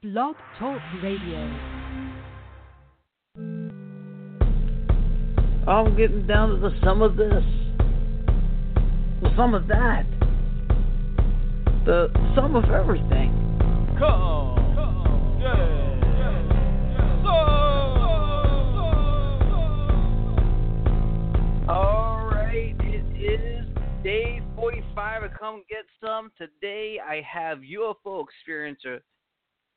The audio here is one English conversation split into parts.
Blog Talk Radio. I'm getting down to the sum of this, the sum of that, the sum of everything. Come, come, yeah. All right, it is day 45 of Come Get Sum. Today I have UFO experiencer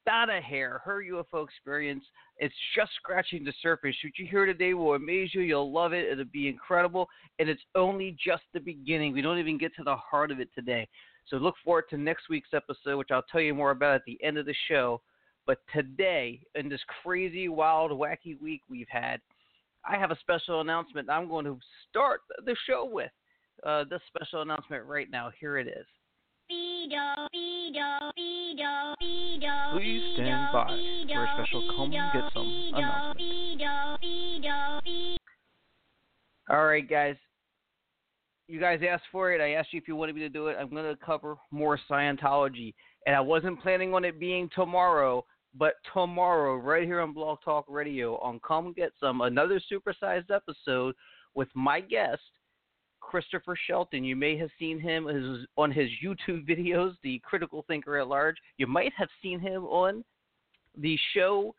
Donna Hare. her UFO experience. It's just scratching the surface. What you hear today will amaze you. You'll love it. It'll be incredible. And it's only just the beginning. We don't even get to the heart of it today. So look forward to next week's episode, which I'll tell you more about at the end of the show. But today, in this crazy, wild, wacky week we've had, I have a special announcement I'm going to start the show with. Uh, this special announcement right now. Here it is. Please stand by for a special Come Get Sum announcement. All right, guys. You guys asked for it. I asked you if you wanted me to do it. I'm going to cover more Scientology. And I wasn't planning on it being tomorrow, but tomorrow, right here on Blog Talk Radio, on Come Get Sum, another supersized episode with my guest, Christopher Shelton. You may have seen him his, on his YouTube videos, The Critical Thinker at Large. You might have seen him on the show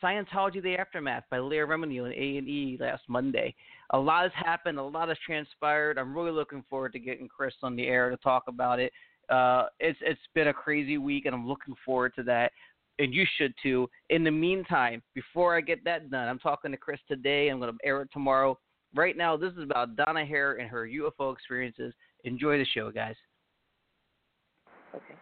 Scientology: The Aftermath by Leah Remini on A and E last Monday. A lot has happened. A lot has transpired. I'm really looking forward to getting Chris on the air to talk about it. Uh, it's it's been a crazy week, and I'm looking forward to that. And you should too. In the meantime, before I get that done, I'm talking to Chris today. I'm going to air it tomorrow. Right now, this is about Donna Hare and her UFO experiences. Enjoy the show, guys. Okay.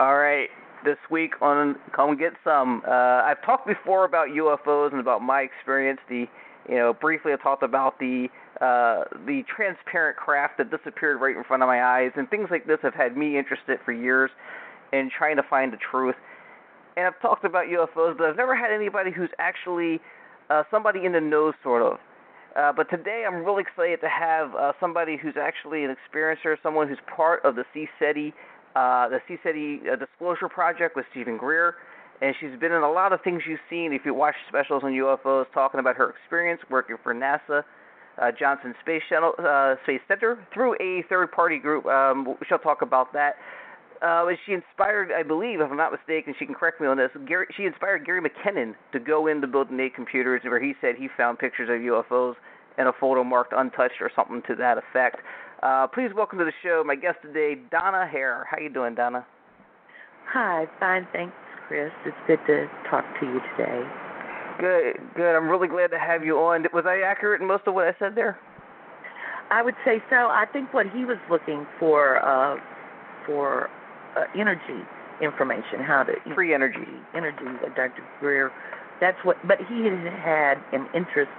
All right. This week on Come Get Sum, uh, I've talked before about UFOs and about my experience. The, you know, briefly I talked about the uh, the transparent craft that disappeared right in front of my eyes, and things like this have had me interested for years in trying to find the truth. And I've talked about UFOs, but I've never had anybody who's actually uh, somebody in the know, sort of. Uh, but today I'm really excited to have uh, somebody who's actually an experiencer, someone who's part of the CSETI, uh, the CSETI uh, Disclosure Project with Stephen Greer. And she's been in a lot of things you've seen if you watch specials on UFOs, talking about her experience working for NASA, uh, Johnson Space uh, Space Center, through a third-party group. Um, she'll talk about that. Uh, she inspired, I believe, if I'm not mistaken, she can correct me on this. Gary, she inspired Gary McKinnon to go into building eight computers, where he said he found pictures of UFOs in a photo marked untouched or something to that effect. Uh, please welcome to the show my guest today, Donna Hare. How you doing, Donna? Hi, fine, thanks, Chris. It's good to talk to you today. Good, good. I'm really glad to have you on. Was I accurate in most of what I said there? I would say so. I think what he was looking for uh, for uh, energy information, how to free energy, energy. Dr. Greer, that's what. But he had had an interest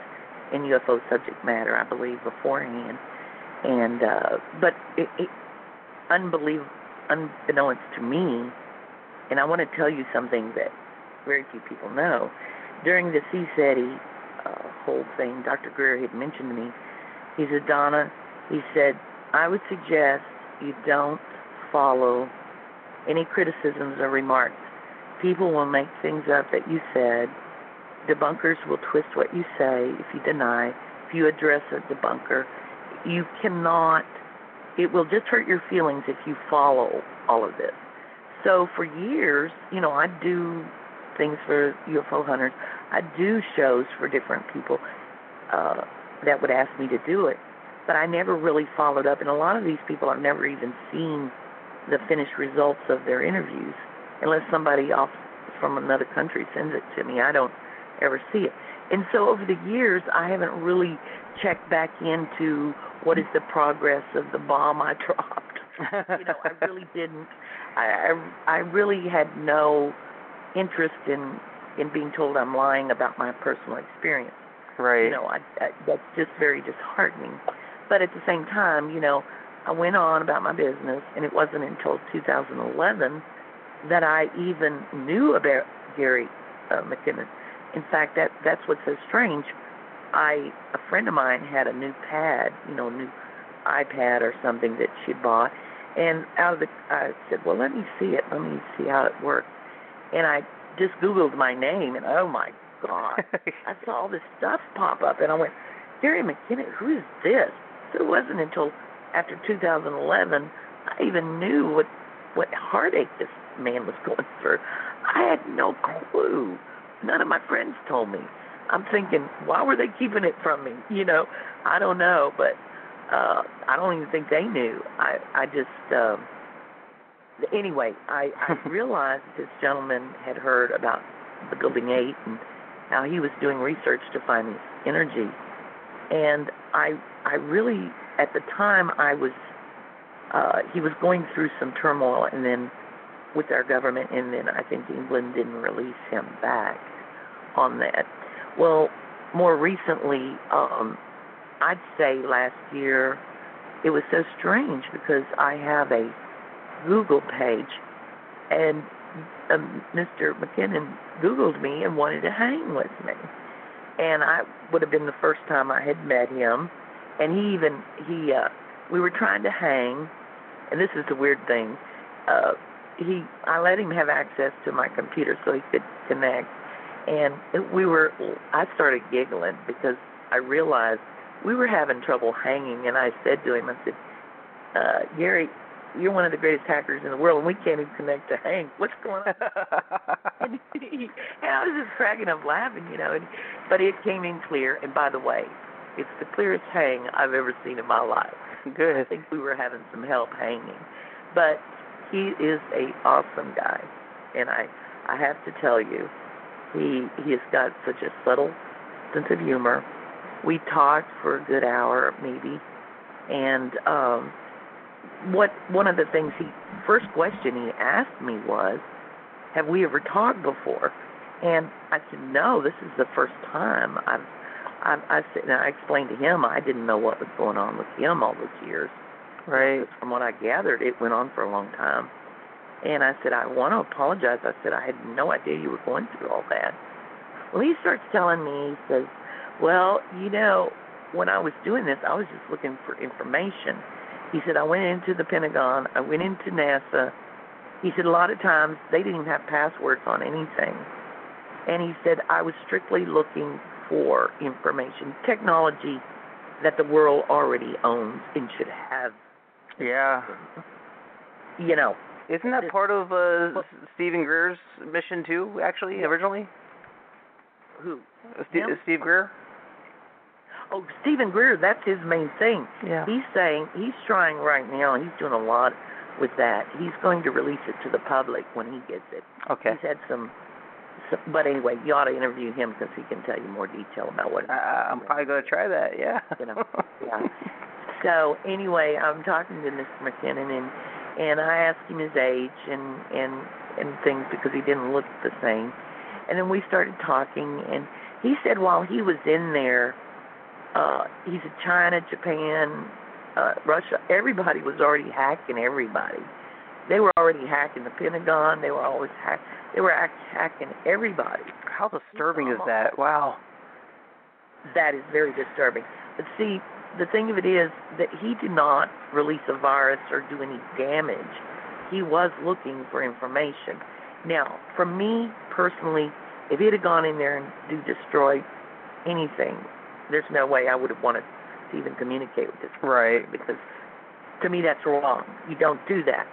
in UFO subject matter, I believe, beforehand, and uh, but it, it unbelievable, unbeknownst to me, and I want to tell you something that very few people know. During the CSETI uh, whole thing, Dr. Greer had mentioned to me. He said, Donna, he said, I would suggest you don't follow any criticisms or remarks. People will make things up that you said. Debunkers will twist what you say if you deny, if you address a debunker. You cannot, it will just hurt your feelings if you follow all of this. So for years, you know, I do things for UFO hunters. I do shows for different people uh, that would ask me to do it, but I never really followed up. And a lot of these people I've never even seen the finished results of their interviews unless somebody off from another country sends it to me. I don't ever see it. And so over the years, I haven't really checked back into what is the progress of the bomb I dropped. you know, I really didn't. I, I I really had no interest in in being told I'm lying about my personal experience. Right. You know, I, I that's just very disheartening. But at the same time, you know, I went on about my business, and it wasn't until 2011 that I even knew about Gary uh, McKinnon. In fact, that that's what's so strange. I a friend of mine had a new pad, you know, new iPad or something that she bought, and out of the I said, well, let me see it, let me see how it works. and I just Googled my name, and oh my God, I saw all this stuff pop up, and I went, Gary McKinnon, who is this? So it wasn't until after 2011 I even knew what what heartache this man was going through. I had no clue. None of my friends told me. I'm thinking, why were they keeping it from me? You know, I don't know, but uh I don't even think they knew. I I just um anyway, I, I realized this gentleman had heard about the building eight and how he was doing research to find this energy. And I I really at the time I was uh he was going through some turmoil and then with our government and then I think England didn't release him back on that. Well, more recently, um I'd say last year it was so strange because I have a Google page and um, Mr. McKinnon Googled me and wanted to hang with me. And I would have been the first time I had met him. And he even, he, uh, we were trying to hang, and this is the weird thing. Uh, he, I let him have access to my computer so he could connect. And we were, I started giggling because I realized we were having trouble hanging. And I said to him, I said, uh, Gary, you're one of the greatest hackers in the world, and we can't even connect to Hank. What's going on? and, he, and I was just cracking up laughing, you know. And, but it came in clear. And by the way, it's the clearest hang I've ever seen in my life. Good. I think we were having some help hanging, but he is a awesome guy, and I I have to tell you, he he has got such a subtle sense of humor. We talked for a good hour, maybe, and um what one of the things he first question he asked me was, "Have we ever talked before?" And I said, "No, this is the first time I've." I, I said, and I explained to him I didn't know what was going on with him all those years. Right. From what I gathered, it went on for a long time. And I said, I want to apologize. I said, I had no idea you were going through all that. Well, he starts telling me, he says, Well, you know, when I was doing this, I was just looking for information. He said, I went into the Pentagon, I went into NASA. He said, a lot of times they didn't even have passwords on anything. And he said, I was strictly looking for information, technology that the world already owns and should have. Yeah. You know. Isn't that part of uh, Stephen Greer's mission too? Actually, originally. Who? Steve, Steve Greer. Oh, Stephen Greer, that's his main thing. Yeah. He's saying he's trying right now. He's doing a lot with that. He's going to release it to the public when he gets it. Okay. He's had some, some but anyway, you ought to interview him because he can tell you more detail about what. I, I'm probably going to try that. Yeah. You know. yeah. So anyway, I'm talking to Mr. McKinnon and and I asked him his age and and and things because he didn't look the same. And then we started talking and he said while he was in there uh, he said China, Japan, uh, Russia, everybody was already hacking everybody. They were already hacking the Pentagon. They were always hack. They were act- hacking everybody. How disturbing is that? Wow. That is very disturbing. But see, the thing of it is that he did not release a virus or do any damage. He was looking for information. Now, for me personally, if he'd have gone in there and do destroy anything, there's no way I would have wanted to even communicate with this Right. because to me that's wrong. You don't do that.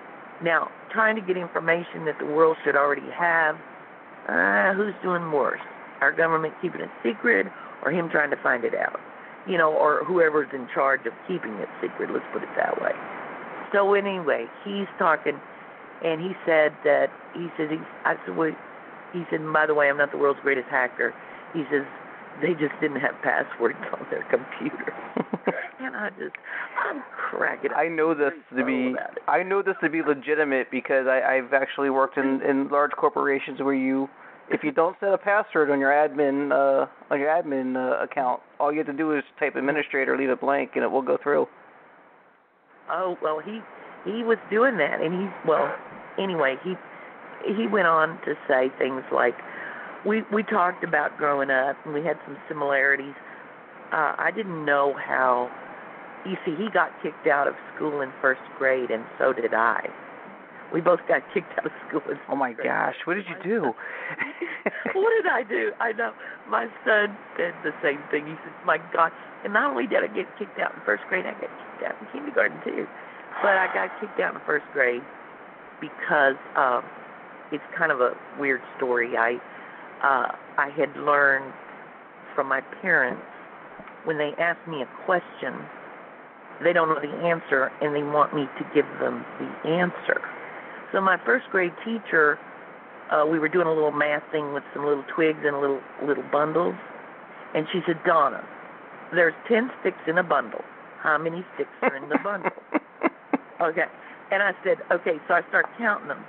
Now, trying to get information that the world should already have, uh, who's doing worse? Our government keeping it secret or him trying to find it out? You know, or whoever's in charge of keeping it secret, let's put it that way. So anyway, he's talking and he said that he said he I said well, he said by the way I'm not the world's greatest hacker. He says they just didn't have passwords on their computer. I just, I'm cracking. I know this to be I know this to be legitimate because I, I've actually worked in in large corporations where you if you don't set a password on your admin uh on your admin uh, account, all you have to do is type administrator, leave it blank, and it will go through. Oh well, he he was doing that, and he's well. Anyway, he he went on to say things like, we we talked about growing up, and we had some similarities. Uh, I didn't know how. You see, he got kicked out of school in first grade, and so did I. We both got kicked out of school. in Oh my grade. gosh, what did you do? what did I do? I know my son said the same thing. He said, "My God!" And not only did I get kicked out in first grade, I got kicked out in kindergarten too. But I got kicked out in first grade because um, it's kind of a weird story. I uh, I had learned from my parents when they asked me a question, they don't know the answer, and they want me to give them the answer. So my first grade teacher uh, we were doing a little math thing with some little twigs and little little bundles, and she said, Donna, there's ten sticks in a bundle. How many sticks are in the bundle? okay, and I said, okay, so I start counting them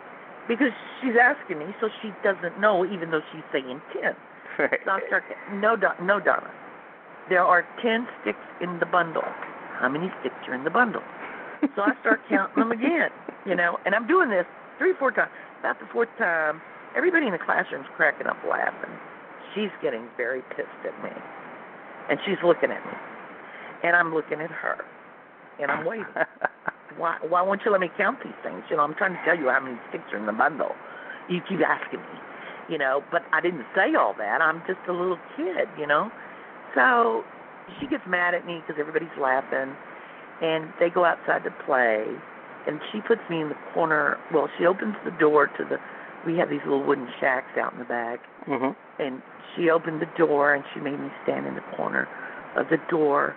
because she's asking me, so she doesn't know, even though she's saying ten. Right. So I start, no, Don, no, Donna, there are ten sticks in the bundle. How many sticks are in the bundle? So I start counting them again, you know, and I'm doing this three, four times. About the fourth time, everybody in the classroom's cracking up laughing. She's getting very pissed at me. And she's looking at me. And I'm looking at her. And I'm waiting. Why why won't you let me count these things? You know, I'm trying to tell you how many sticks are in the bundle. You keep asking me. You know, but I didn't say all that. I'm just a little kid, you know. So she gets mad at me because everybody's laughing. And they go outside to play and she puts me in the corner. Well, she opens the door to the. We have these little wooden shacks out in the back, mhm. and she opened the door and she made me stand in the corner of the door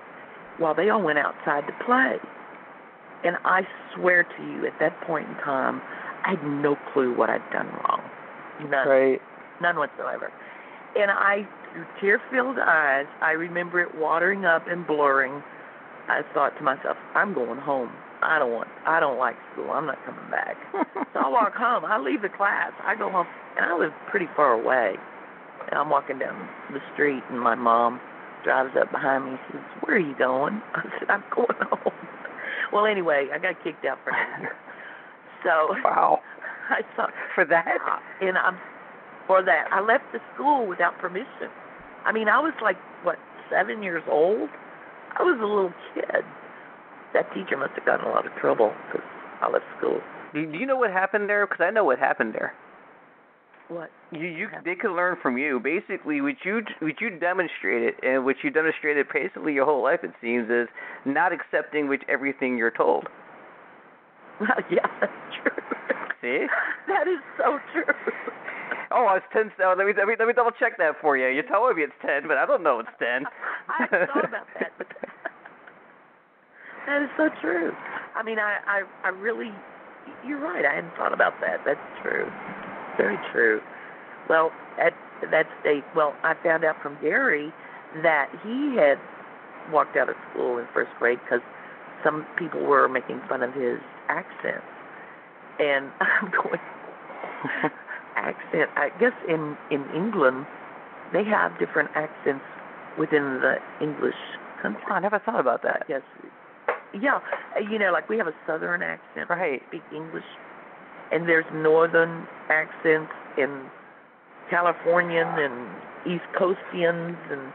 while they all went outside to play. And I swear to you, at that point in time, I had no clue what I'd done wrong. None Right. none whatsoever. And I, through tear-filled eyes, I remember it watering up and blurring. I thought to myself, I'm going home. I don't want, I don't like school. I'm not coming back. so I walk home. I leave the class. I go home, and I live pretty far away. And I'm walking down the street, and my mom drives up behind me. Says, "Where are you going?" I said, "I'm going home." well, anyway, I got kicked out for year. So Wow. I thought, For that? and I'm for that. I left the school without permission. I mean, I was like what seven years old. I was a little kid. That teacher must have gotten a lot of trouble because I left school. Do, do you know what happened there? Because I know what happened there. What? You, you, they could learn from you. Basically, what you, what you demonstrated, and what you demonstrated basically your whole life, it seems, is not accepting which everything you're told. Well, yeah. See? That is so true. Oh, it's ten. Oh, let me let me let me double check that for you. You're telling me it's ten, but I don't know it's ten. I thought about that, but that is so true. I mean, I, I, I really, you're right. I hadn't thought about that. That's true. Very true. Well, at that state, well, I found out from Gary that he had walked out of school in first grade because some people were making fun of his accent, and I'm going accent. I guess in in England, they have different accents within the English country. Oh, I never thought about that. Yes. Yeah, you know, like we have a southern accent. Right. Speak English, and there's northern accents and Californian and East Coastians, and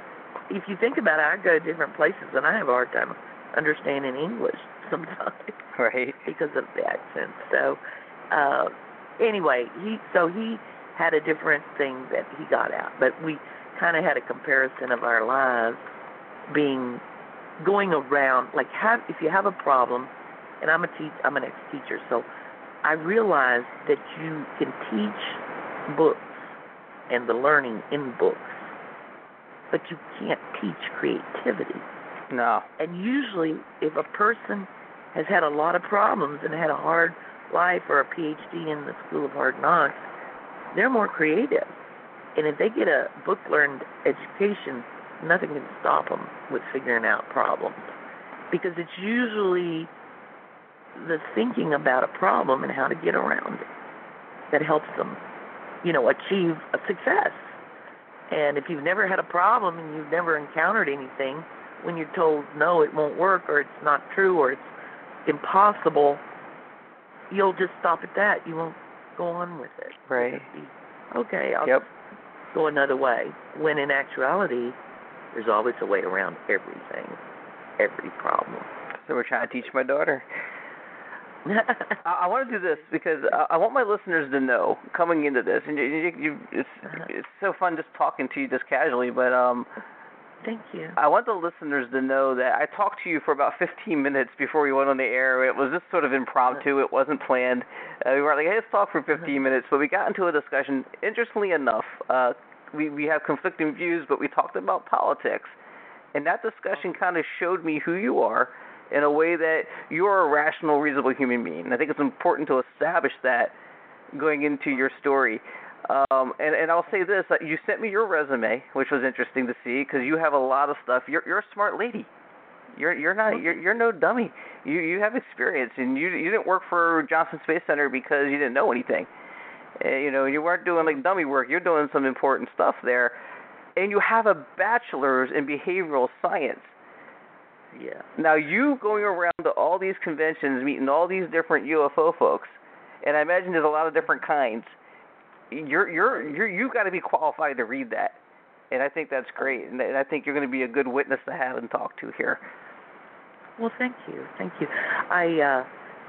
if you think about it, I go to different places and I have a hard time understanding English sometimes Right. because of the accent. So, uh, anyway, he so he had a different thing that he got out, but we kind of had a comparison of our lives being going around like have if you have a problem, and I'm a teach I'm an ex teacher, so I realized that you can teach books and the learning in books, but you can't teach creativity. No. And usually, if a person has had a lot of problems and had a hard life or a PhD in the School of Hard Knocks, they're more creative. And if they get a book learned education, nothing can stop them with figuring out problems. Because it's usually the thinking about a problem and how to get around it that helps them, you know, achieve a success. And if you've never had a problem and you've never encountered anything, when you're told no, it won't work, or it's not true, or it's impossible, you'll just stop at that. You won't go on with it. Right. Be, Okay, I'll Yep. go another way. When in actuality, there's always a way around everything, every problem. So we're trying to teach my daughter. I, I want to do this because I, I want my listeners to know coming into this, and you, you, you it's Uh-huh. it's so fun just talking to you just casually, but um, Thank you. I want the listeners to know that I talked to you for about 15 minutes before we went on the air. It was just sort of impromptu. It wasn't planned. Uh, we weren't like, hey, let's talk for 15 minutes, but we got into a discussion. Interestingly enough, uh, we we have conflicting views, but we talked about politics, and that discussion kind of showed me who you are in a way that you're a rational, reasonable human being. I think it's important to establish that going into your story. Um, and and I'll say this: uh, you sent me your resume, which was interesting to see because you have a lot of stuff. You're you're a smart lady. You're you're not you're you're no dummy. You you have experience, and you you didn't work for Johnson Space Center because you didn't know anything. Uh, you know, you weren't doing like dummy work. You're doing some important stuff there, and you have a bachelor's in behavioral science. Yeah. Now you going around to all these conventions, meeting all these different UFO folks, and I imagine there's a lot of different kinds. You're you're you're you got to be qualified to read that, and I think that's great, and and I think you're going to be a good witness to have and talk to here. Well, thank you, thank you. I, uh,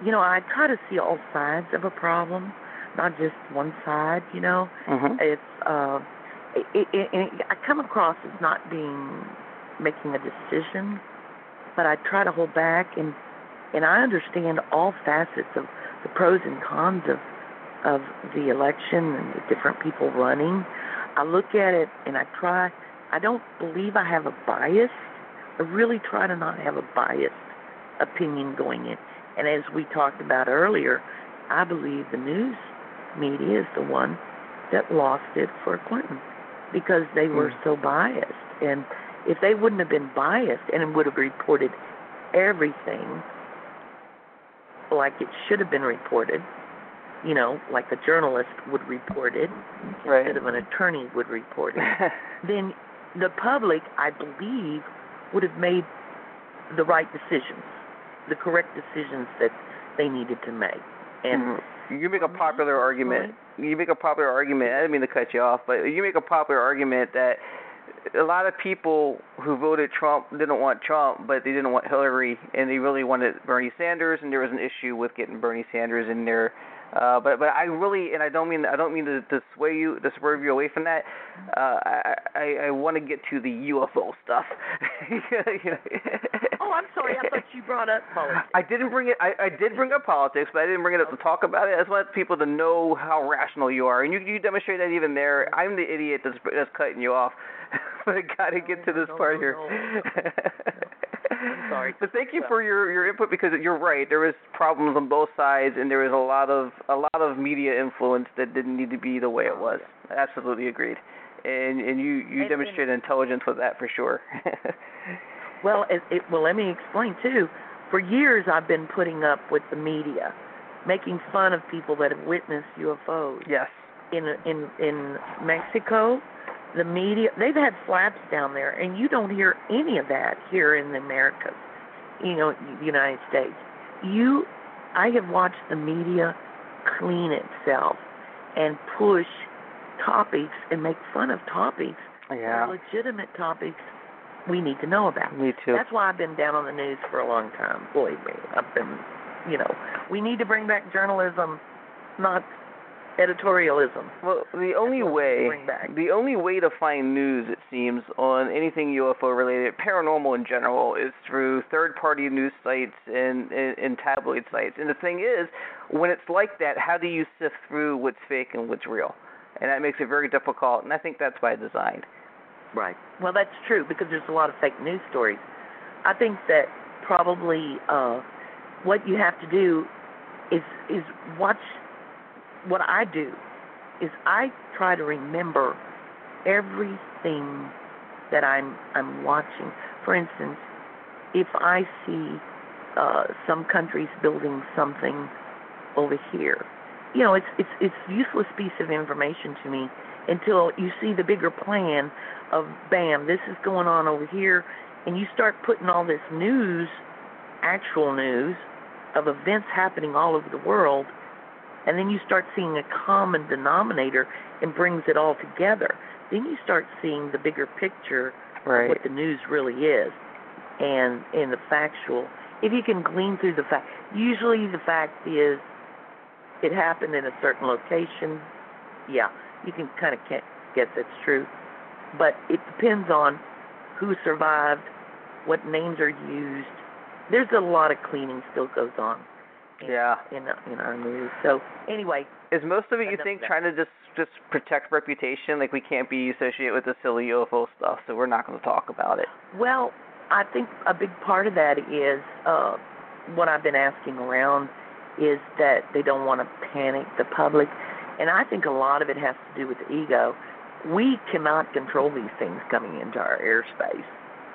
you know, I try to see all sides of a problem, not just one side. You know, Mhm. it's uh, it, it, it, I come across as not being making a decision, but I try to hold back and and I understand all facets of the pros and cons of of the election and the different people running. I look at it and I try. I don't believe I have a bias. I really try to not have a biased opinion going in. And as we talked about earlier, I believe the news media is the one that lost it for Clinton because they were Hmm. so biased. And if they wouldn't have been biased and would have reported everything like it should have been reported, you know, like a journalist would report it Right. instead of an attorney would report it, then the public, I believe, would have made the right decisions, the correct decisions that they needed to make. And Mhm. you make a me popular argument. You make a popular argument. I didn't mean to cut you off, but you make a popular argument that a lot of people who voted Trump didn't want Trump, but they didn't want Hillary, and they really wanted Bernie Sanders, and there was an issue with getting Bernie Sanders in there. Uh, but but I really and I don't mean I don't mean to, to sway you to swerve you away from that. Uh, I I, I want to get to the UFO stuff. You know. oh, I'm sorry, I thought you brought up politics. I didn't bring it. I, I did bring up politics, but I didn't bring it up to talk about it. I just want people to know how rational you are, and you you demonstrate that even there. I'm the idiot that's that's cutting you off, but I got to get to this No, part no, here. no. I'm sorry. But thank you for your your input because you're right. There was problems on both sides, and there was a lot of a lot of media influence that didn't need to be the way it was. Absolutely agreed. And and you you demonstrated intelligence with that for sure. Well, it, it, well, let me explain too. For years, I've been putting up with the media, making fun of people that have witnessed UFOs. yes. in in in Mexico, the media they've had flaps down there, and you don't hear any of that here in the Americas. You know, the United States. You, I have watched the media clean itself and push topics and make fun of topics, Yeah. legitimate topics we need to know about. Me too. That's why I've been down on the news for a long time. Believe me, I've been, you know, we need to bring back journalism, not editorialism. Well, the only way, the only way to find news, it seems, on anything UFO related, paranormal in general, is through third-party news sites and, and and tabloid sites. And the thing is, when it's like that, how do you sift through what's fake and what's real? And that makes it very difficult. And I think that's by design. Right. Well, that's true because there's a lot of fake news stories. I think that probably uh, what you have to do is is watch. What I do is I try to remember everything that I'm I'm watching. For instance, if I see uh, some countries building something over here, you know, it's it's it's useless piece of information to me until you see the bigger plan of bam, this is going on over here, and you start putting all this news, actual news, of events happening all over the world, and then you start seeing a common denominator and brings it all together. Then you start seeing the bigger picture of what the news really is, and and the factual if you can glean through the fact, usually the fact is it happened in a certain location. Yeah, you can kind of guess that's true, but it depends on who survived, what names are used. There's a lot of cleaning still goes on. In, yeah. In in our news. So anyway. Is most of it you think trying to just just protect reputation? Like we can't be associated with the silly UFO stuff, so we're not going to talk about it. Well, I think a big part of that is uh, what I've been asking around is that they don't want to panic the public, and I think a lot of it has to do with the ego. We cannot control these things coming into our airspace,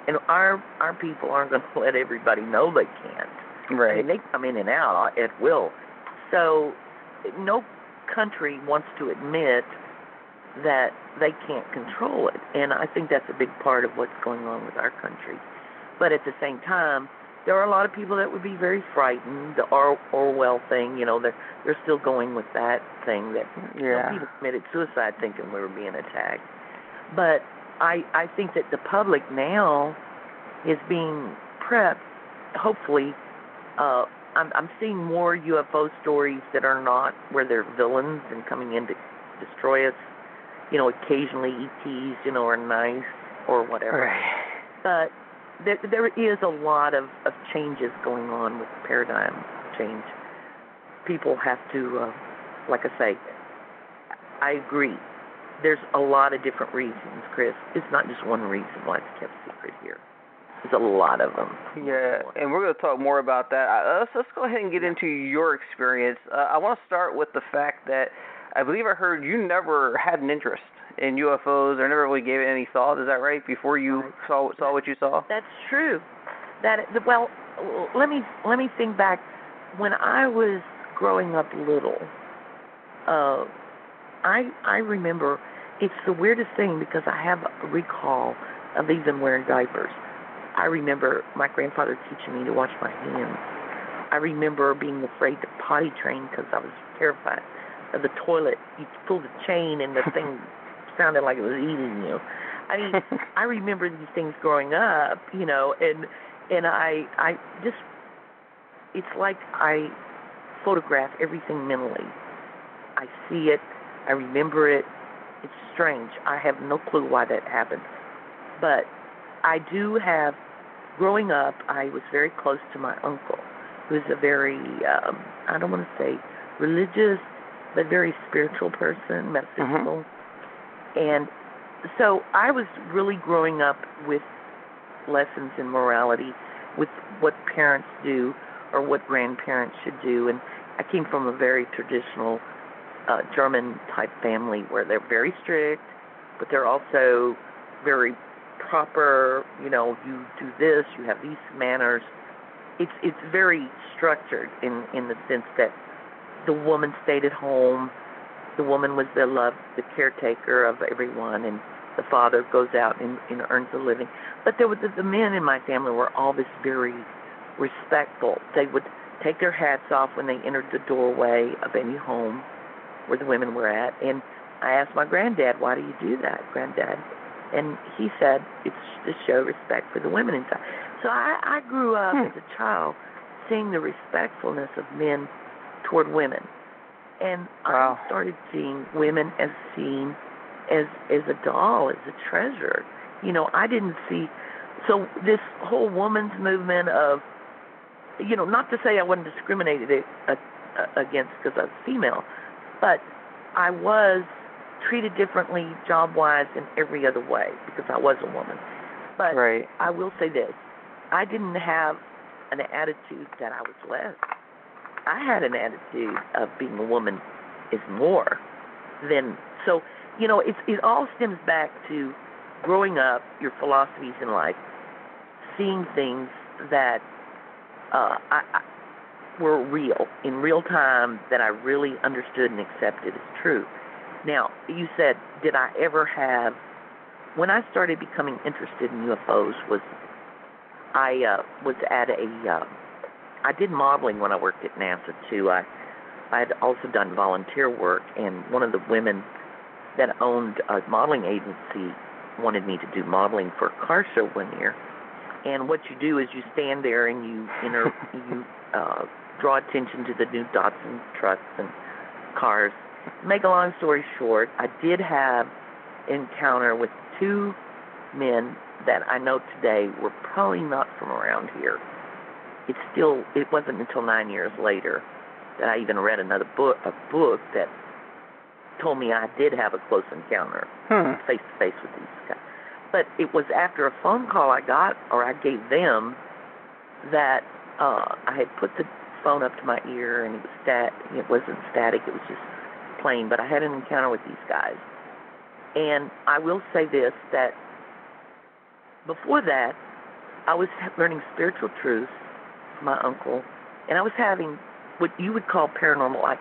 and our our people aren't going to let everybody know they can't. Right. I mean, they come in and out uh, at will. So, no country wants to admit that they can't control it, and I think that's a big part of what's going on with our country. But at the same time, there are a lot of people that would be very frightened. The or- Orwell thing, you know, they're they're still going with that thing that yeah. you know, people committed suicide thinking we were being attacked. But I I think that the public now is being prepped. Hopefully, uh, I'm I'm seeing more UFO stories that are not where they're villains and coming in to destroy us. You know, occasionally ETs, you know, are nice or whatever. Right. But there there is a lot of of changes going on with paradigm change. People have to, uh, like I say, I agree. There's a lot of different reasons, Chris. It's not just one reason why it's kept secret here. There's a lot of them. Yeah, and we're going to talk more about that. Uh, let's, let's go ahead and get into your experience. Uh, I want to start with the fact that I believe I heard you never had an interest in UFOs or never really gave it any thought. Is that right? Before you right. saw saw what you saw. That's true. That well, let me let me think back. When I was growing up little, uh, I I remember it's the weirdest thing because I have a recall of even wearing diapers. I remember my grandfather teaching me to wash my hands. I remember being afraid to potty train because I was terrified of the toilet. You pull the chain and the thing sounded like it was eating you. I mean, I remember these things growing up, you know, and and I I just it's like I photograph everything mentally. I see it, I remember it. It's strange. I have no clue why that happened. But I do have growing up I was very close to my uncle, who's a very um I don't want to say religious but very spiritual person, metaphysical. Mm-hmm. And so I was really growing up with lessons in morality, with what parents do or what grandparents should do. And I came from a very traditional uh, German type family where they're very strict, but they're also very proper. You know, you do this, you have these manners. It's it's very structured in in the sense that the woman stayed at home. The woman was the love, the caretaker of everyone, and the father goes out and, and earns a living. But there was the, the men in my family were always very respectful. They would take their hats off when they entered the doorway of any home where the women were at. And I asked my granddad, "Why do you do that, granddad?" And he said, "It's to show respect for the women inside." So I, I grew up hmm. as a child seeing the respectfulness of men toward women. And wow. I started seeing women as seen as as a doll, as a treasure. You know, I didn't see so this whole woman's movement of you know, not to say I wasn't discriminated against because I was female, but I was treated differently job wise in every other way because I was a woman. But right. I will say this I didn't have an attitude that I was less. I had an attitude of being a woman is more than so you know it it all stems back to growing up your philosophies in life seeing things that uh I, I were real in real time that I really understood and accepted as true. Now, you said, did I ever have when I started becoming interested in UFOs was I uh was at a uh I did modeling when I worked at NASA too. I I had also done volunteer work, and one of the women that owned a modeling agency wanted me to do modeling for a car show one year. And what you do is you stand there and you inter- you uh, draw attention to the new Datsun trucks and cars. Make a long story short, I did have encounter with two men that I know today were probably not from around here. It still it wasn't until nine years later that I even read another book a book that told me I did have a close encounter face to face with these guys. But it was after a phone call I got or I gave them that uh I had put the phone up to my ear and it was stat it wasn't static, it was just plain, but I had an encounter with these guys. And I will say this that before that I was learning spiritual truths from my uncle and I was having what you would call paranormal like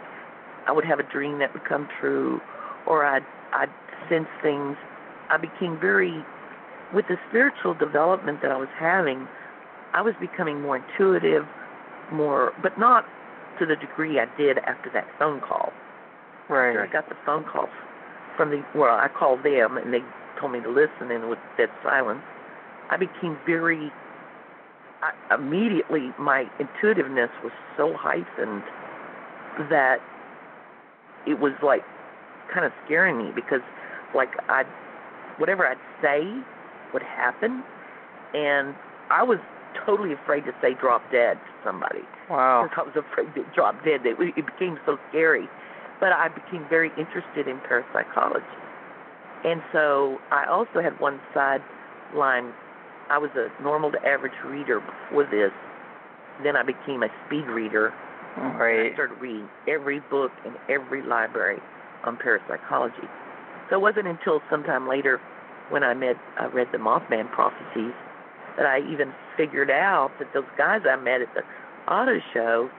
I would have a dream that would come true or I'd I'd sense things. I became very with the spiritual development that I was having, I was becoming more intuitive, more but not to the degree I did after that phone call. Right. After I got the phone calls from the well, I called them and they told me to listen and with dead silence, I became very I, immediately my intuitiveness was so heightened that it was like kind of scaring me because like I whatever I'd say would happen and I was totally afraid to say drop dead to somebody Wow. because I was afraid to drop dead. It, it became so scary. But I became very interested in parapsychology. And so I also had one sideline. I was a normal to average reader before this. Then I became a speed reader. Right. I started reading every book in every library on parapsychology. So it wasn't until sometime later when I met I read the Mothman prophecies that I even figured out that those guys I met at the auto show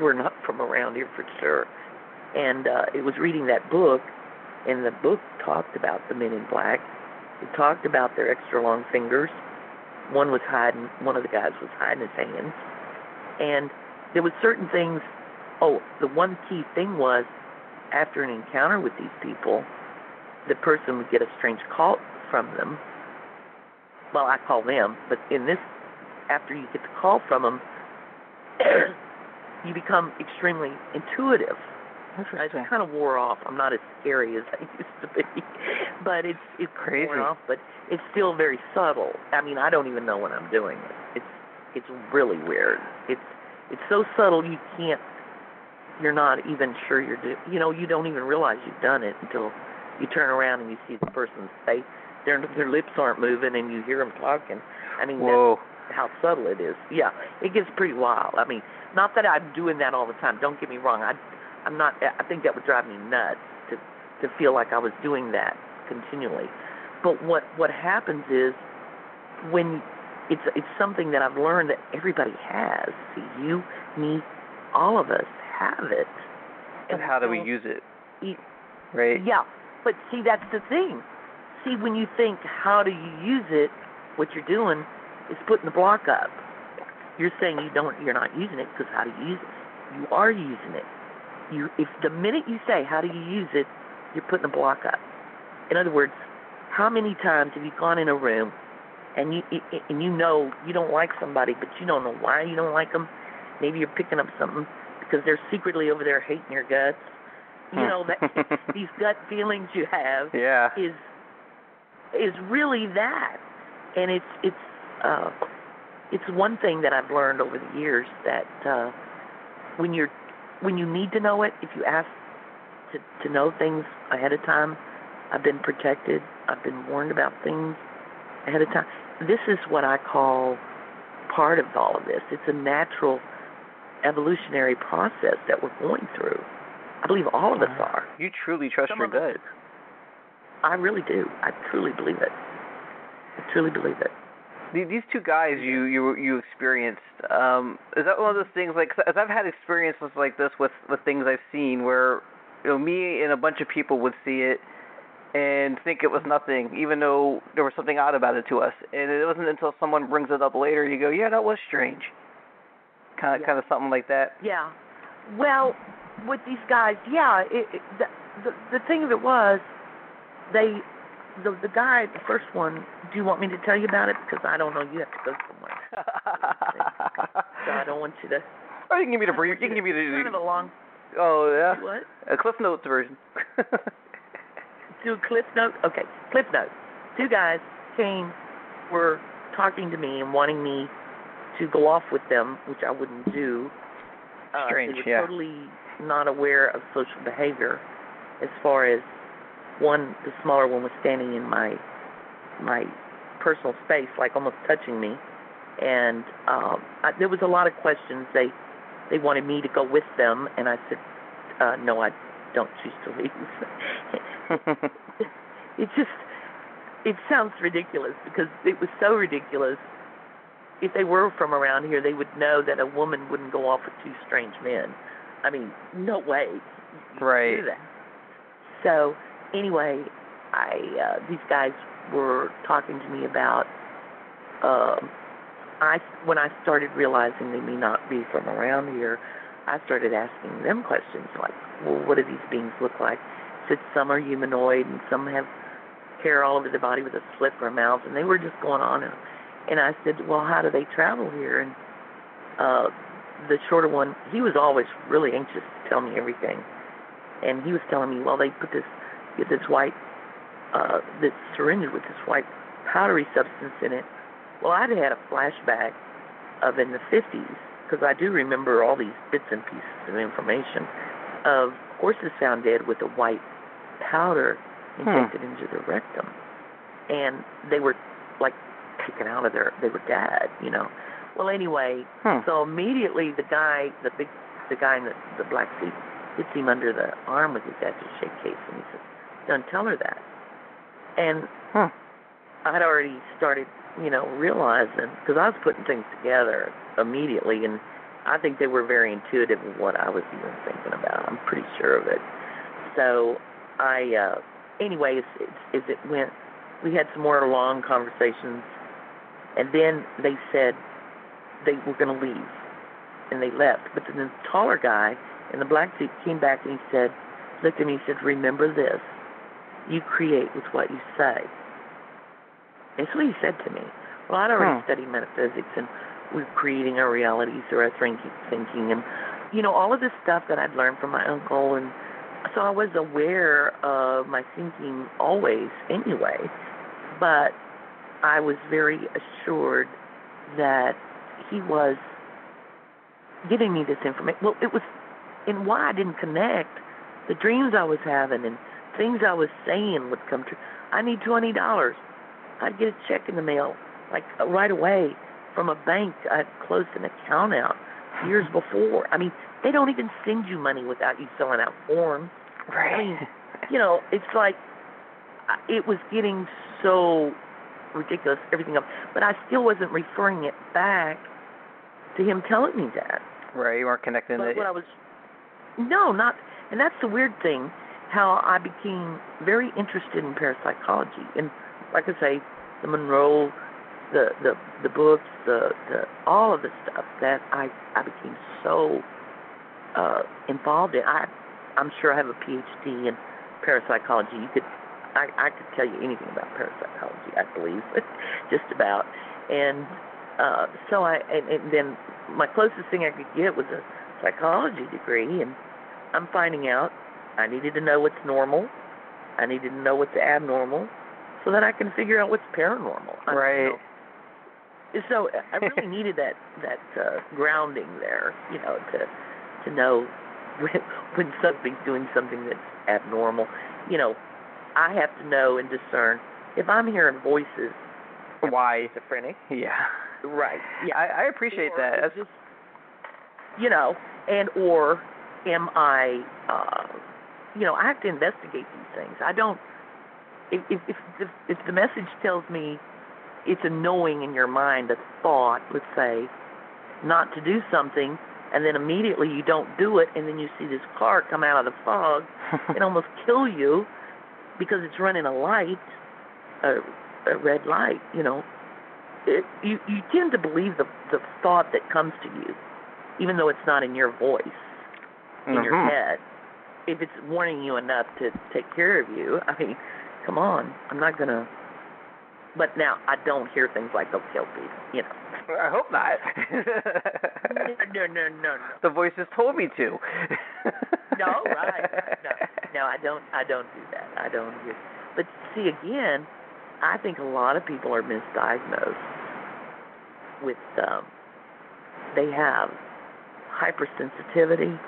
were not from around here for sure. And uh it was reading that book and the book talked about the men in black. It talked about their extra long fingers. One was hiding one of the guys was hiding his hands. And there was certain things oh, the one key thing was after an encounter with these people, the person would get a strange call from them. Well, I call them, but in this, after you get the call from them, you become extremely intuitive. Interesting. kind of wore off. I'm not as scary as I used to be, but it's it's Crazy. worn off. But it's still very subtle. I mean, I don't even know when I'm doing it. It's it's really weird. It's it's so subtle you can't. You're not even sure you're do. You know, you don't even realize you've done it until you turn around and you see the person's face. Their their lips aren't moving, and you hear them talking. I mean, that's Whoa. how subtle it is. Yeah, it gets pretty wild. I mean, not that I'm doing that all the time. Don't get me wrong. I, I'm not. I think that would drive me nuts to to feel like I was doing that continually. But what what happens is when it's it's something that I've learned that everybody has. See, you, me, all of us have it. And how do we use it? e- Right. yeah, but see, that's the thing. See, when you think, how do you use it? What you're doing is putting the block up. You're saying you don't, you're not using it because how do you use it? You are using it. You, if the minute you say, how do you use it, you're putting a block up. In other words, how many times have you gone in a room and you and you know you don't like somebody, but you don't know why you don't like them? Maybe you're picking up something because they're secretly over there hating your guts. You know that these gut feelings you have Yeah. is is really that, and it's it's uh, it's one thing that I've learned over the years that uh, when you're when you need to know it, if you ask to to know things ahead of time, I've been protected. I've been warned about things ahead of time. This is what I call part of all of this. It's a natural evolutionary process that we're going through. I believe all of us uh-huh. are. You truly trust Some your of gut. I really do. I truly believe it. I truly believe it. The- These two guys you you you experienced, um, is that one of those things like? 'cause as I've had experiences like this with with things I've seen, where you know me and a bunch of people would see it and think it was nothing, even though there was something odd about it to us. And it wasn't until someone brings it up later you go, yeah, that was strange. Kind of Yeah. kind of something like that. Yeah. Well, with these guys, yeah. It, it, the, the the thing of it was, they the the guy, the first one. Do you want me to tell you about it? Because I don't know. You have to go somewhere. so I don't want you to. or you can give me the brief. You can give me the. Kind of a long. oh yeah. What? A Cliff Notes version. Do Cliff Note? Okay, Cliff Note. Two guys came, were talking to me and wanting me to go off with them, which I wouldn't do. Uh, Strange, they were yeah. totally not aware of social behavior, as far as one, the smaller one was standing in my my personal space, like almost touching me, and um, I, there was a lot of questions. They they wanted me to go with them, and I said, uh, no, I don't choose to leave. it just it sounds ridiculous because it was so ridiculous. If they were from around here, they would know that a woman wouldn't go off with two strange men. I mean, no way. You Right. Do that. So anyway, I uh, these guys were talking to me about. Um, I when I started realizing they may not be from around here, I started asking them questions like, well, what do these beings look like? Said some are humanoid and some have hair all over their body with a slit for a mouth, and they were just going on. And, and I said, well, how do they travel here? And uh, the shorter one, he was always really anxious to tell me everything, and he was telling me, well, they put this get this white uh, this syringe with this white powdery substance in it. Well, I'd had a flashback of in the 50s because I do remember all these bits and pieces of information of horses found dead with a white powder injected into their rectum, and they were like taken out of their they were dead, you know. Well, anyway, Hmm. so immediately the guy, the big, the guy in the, the black suit, hits him under the arm with his aftershave case, and he says, "Don't tell her that." And Huh. I'd already started, you know, realizing because I was putting things together immediately, and I think they were very intuitive of what I was even thinking about. I'm pretty sure of it. So I, uh, anyway, as, as it went, we had some more long conversations, and then they said they were going to leave, and they left. But then the taller guy in the black suit came back and he said, looked at me and said, "Remember this: you create with what you say." That's what he said to me. Well, I'd already Hmm. studied metaphysics, and we're creating our realities through our thinking, thinking, and you know all of this stuff that I'd learned from my uncle, and so I was aware of my thinking always, anyway. But I was very assured that he was giving me this information. Well, it was, and why I didn't connect the dreams I was having and things I was saying would come true. I need twenty dollars. I'd get a check in the mail like uh, right away from a bank. I'd closed an account out years before. I mean, they don't even send you money without you filling out forms. I mean, you know, it's like I- it was getting so ridiculous, everything else. But I still wasn't referring it back to him telling me that. right. You weren't connecting But it. what I was, no, not, and that's the weird thing, how I became very interested in parapsychology, and like I say, the Monroe, the the the books, the the all of the stuff that I I became so uh involved in. I I'm sure I have a PhD in parapsychology. You could I I could tell you anything about parapsychology. I believe just about, and uh so I and, and then my closest thing I could get was a psychology degree, and I'm finding out I needed to know what's normal, I needed to know what's abnormal, so that I can figure out what's paranormal. I- Right. So I really needed that that uh, grounding there, you know, to to know when when something's doing something that's abnormal. You know, I have to know and discern if I'm hearing voices. Why? Schizophrenic, Yeah. right? Yeah. I, I appreciate or that. Just you know, and or am I uh you know, I have to investigate these things. I don't if if if the, if the message tells me it's a knowing in your mind, a thought, let's say, not to do something and then immediately you don't do it and then you see this car come out of the fog and almost kill you because it's running a light, a, a red light, you know. It, you you tend to believe the the thought that comes to you, even though it's not in your voice, in your Mhm. head. If it's warning you enough to take care of you, I mean, come on, I'm not gonna. But now I don't hear things like they'll kill people. You know. I hope not. no, no, no, no. The voices told me to. no, right, right. No, no, I don't. I don't do that. I don't do. But see, again, I think a lot of people are misdiagnosed with. Um, they have hypersensitivity,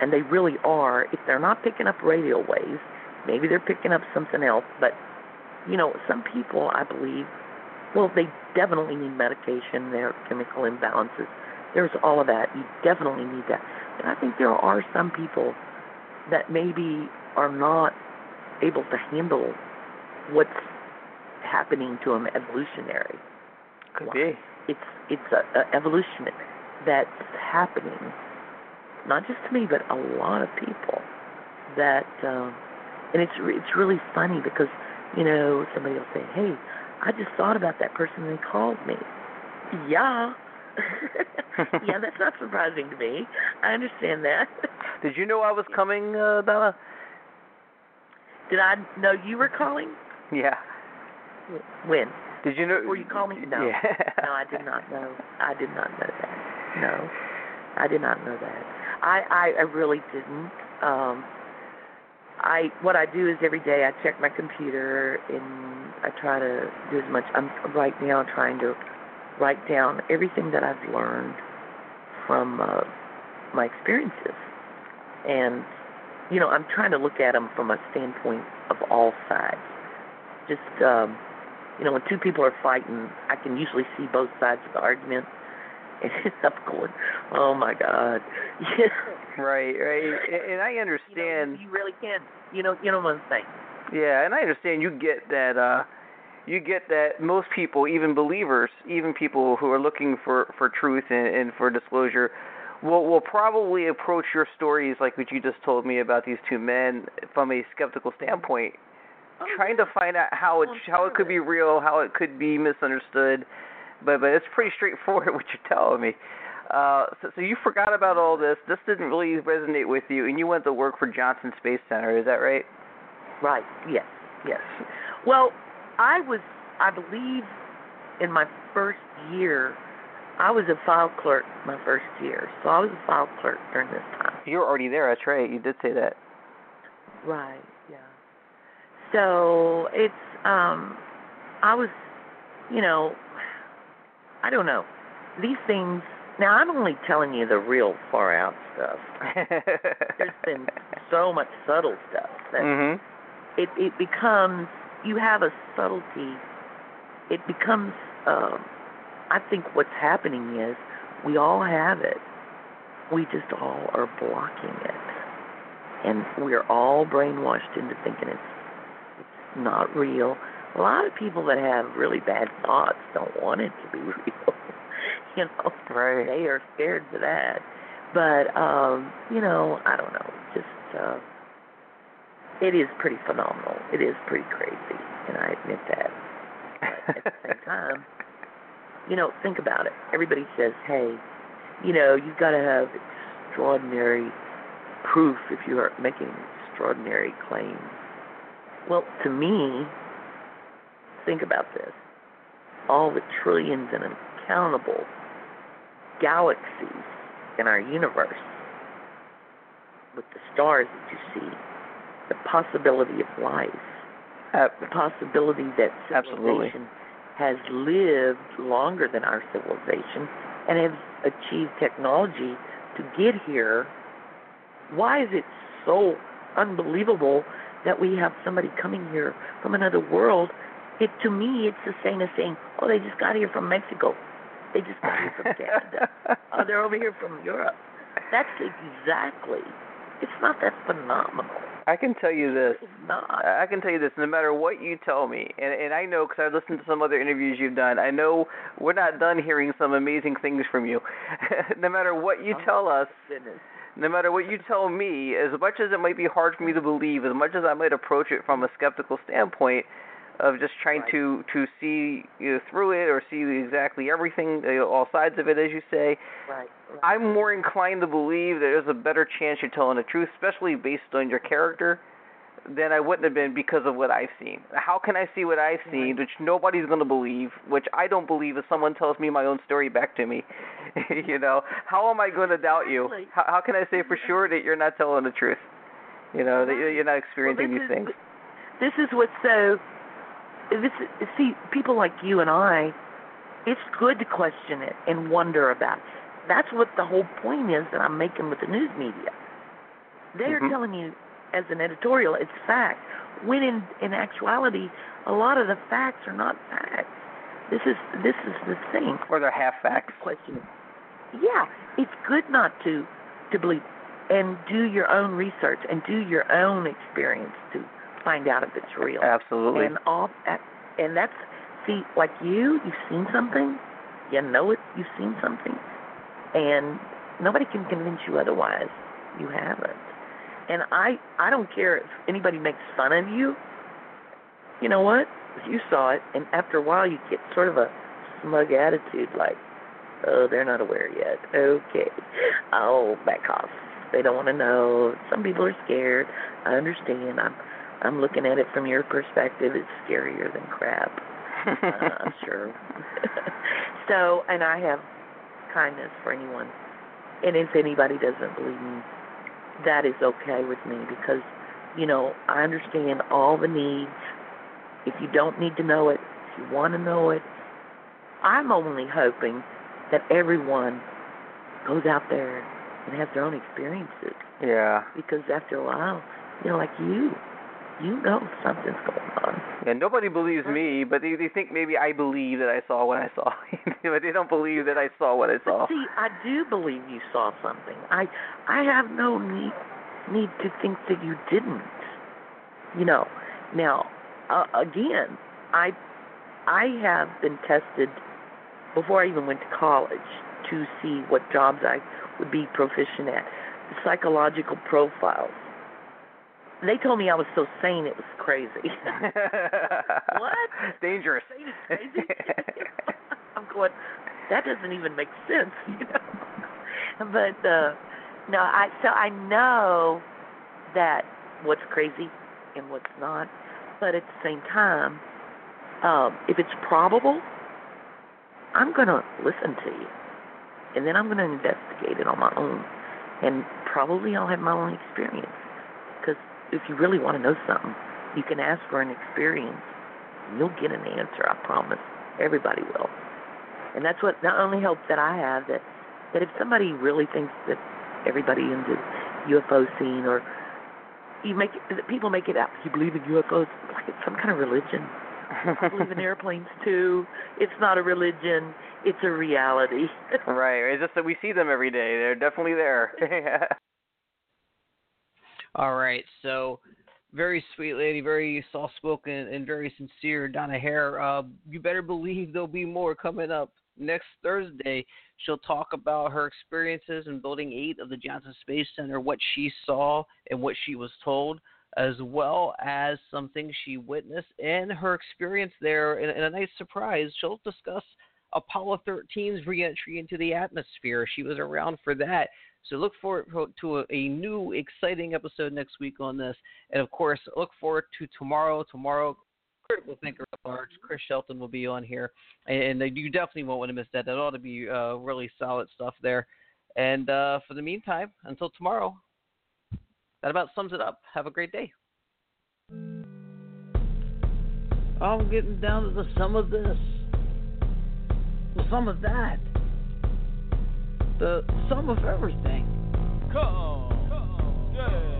and they really are. If they're not picking up radio waves, maybe they're picking up something else. But you know, some people, I believe, well, they definitely need medication. There are chemical imbalances. There's all of that. You definitely need that. But I think there are some people that maybe are not able to handle what's happening to them evolutionary. Could be. It's it's a, a evolution that's happening, not just to me, but a lot of people. That um, and it's it's really funny because you know somebody will say, "Hey, I just thought about that person and they called me." Yeah. yeah, that's not surprising to me. I understand that. Did you know I was coming, uh, Donna? Did I know you were calling? Yeah. When? Did you know? Were you calling me? No. Yeah. no, I did not know. I did not know that. No, I did not know that. I I, I really didn't. Um, I what I do is every day I check my computer and I try to do as much. I'm right now trying to write down everything that I've learned from uh, my experiences, and you know I'm trying to look at them from a standpoint of all sides. Just um, you know, when two people are fighting, I can usually see both sides of the argument, and I'm going, "Oh my God!" Yeah. Right, right, and, and I understand. You, know, you really can. You know, you know what I'm saying. Yeah, and I understand. You get that. uh you get that most people, even believers, even people who are looking for for truth and, and for disclosure, will will probably approach your stories like what you just told me about these two men from a skeptical standpoint, Oh, trying to find out how it how it could be real, how it could be misunderstood. But but it's pretty straightforward what you're telling me. Uh, so, so you forgot about all this. This didn't really resonate with you, and you went to work for Johnson Space Center. Is that right? Right. Yes. Yes. Well, I was, I believe, in my first year, I was a file clerk my first year, so I was a file clerk during this time. You were already there. That's right. You did say that. Right. Yeah. So it's, um, I was, you know, I don't know. These things. Now I'm only telling you the real far out stuff. There's been so much subtle stuff that mhm. it it becomes you have a subtlety. It becomes. Um, I think what's happening is we all have it. We just all are blocking it, and we're all brainwashed into thinking it's it's not real. A lot of people that have really bad thoughts don't want it to be real. you know, Right. they are scared for that. But um, you know, I don't know. Just uh, it is pretty phenomenal. It is pretty crazy, and I admit that. But at the same time, you know, think about it. Everybody says, "Hey, you know, you've got to have extraordinary proof if you are making extraordinary claims." Well, to me, think about this. All the trillions and uncountable galaxies in our universe, with the stars that you see, the possibility of life, Uh, the possibility that Absolutely. civilization has lived longer than our civilization and has achieved technology to get here. Why is it so unbelievable that we have somebody coming here from another world? It to me, it's the same as saying, "Oh, they just got here from Mexico. They just got here from Canada. oh, they're over here from Europe." That's exactly. It's not that phenomenal. I can tell you this. It's not. I can tell you this. No matter what you tell me, and and I know because I've listened to some other interviews you've done. I know we're not done hearing some amazing things from you. no matter what you Oh. tell us, Goodness. no matter what you tell me, as much as it might be hard for me to believe, as much as I might approach it from a skeptical standpoint of just trying Right. to to see you know, through it or see exactly everything, you know, all sides of it, as you say, Right. right. I'm more inclined to believe that there's a better chance you're telling the truth, especially based on your character, than I wouldn't have been because of what I've seen. How can I see what I've seen, which nobody's going to believe, which I don't believe if someone tells me my own story back to me? you know, how am I going to doubt you? How, how can I say for sure that you're not telling the truth? You know, that you're not experiencing well, these things. This is what's so. This see people like you and I. It's good to question it and wonder about. It. That's what the whole point is that I'm making with the news media. They're mm-hmm. telling you as an editorial it's fact, when in in actuality a lot of the facts are not facts. This is this is the thing. Or they're half facts. Question. Yeah, it's good not to to believe and do your own research and do your own experience to find out if it's real. Absolutely. And all and that's see like you, you've seen something, you know it, you've seen something, and nobody can convince you otherwise. You haven't. And I I don't care if anybody makes fun of you. You know what? You saw it, and after a while, you get sort of a smug attitude, like, "Oh, they're not aware yet. Okay, I'll back off. They don't want to know. Some people are scared. I understand. I'm I'm looking at it from your perspective. It's scarier than crap. uh, I'm sure. so, and I have kindness for anyone. And if anybody doesn't believe me, that is okay with me because, you know, I understand all the needs. If you don't need to know it, if you want to know it, I'm only hoping that everyone goes out there and has their own experiences. Yeah. Because after a while, you know, like you, you know something's going on. And nobody believes me, but they they think maybe I believe that I saw what I saw, but they don't believe that I saw what I saw. But see, I do believe you saw something. I I have no need need to think that you didn't. You know. Now, uh, again, I I have been tested before I even went to college to see what jobs I would be proficient at. Psychological profiles they told me I was so sane it was crazy. what? Dangerous. Sane is crazy. I'm going. That doesn't even make sense, you know. But uh no, I so I know that what's crazy and what's not, but at the same time, um, if it's probable, I'm gonna listen to you, and then I'm gonna investigate it on my own, and probably I'll have my own experience if you really want to know something, you can ask for an experience. And you'll get an answer, I promise. Everybody will. And that's what not only hope that I have that that if somebody really thinks that everybody in the UFO scene or you make it, people make it out you believe in UFOs like it's some kind of religion. I believe in airplanes too. It's not a religion. It's a reality. right. It's just that we see them every day. They're definitely there. All right, so very sweet lady, very soft spoken and very sincere, Donna Hare. Uh, you better believe there'll be more coming up next Thursday. She'll talk about her experiences in Building 8 of the Johnson Space Center, what she saw and what she was told, as well as some things she witnessed and her experience there. And, and a nice surprise, she'll discuss Apollo 13's reentry into the atmosphere. She was around for that. So look forward to a, new exciting episode next week on this, and of course, look forward to tomorrow. Tomorrow, critical thinker at large, Chris Shelton will be on here, and, and you definitely won't want to miss that. That ought to be uh, really solid stuff there. And uh, for the meantime, until tomorrow, that about sums it up. Have a great day. I'm getting down to the sum of this, the sum of that the sum of everything. Come, come, yeah.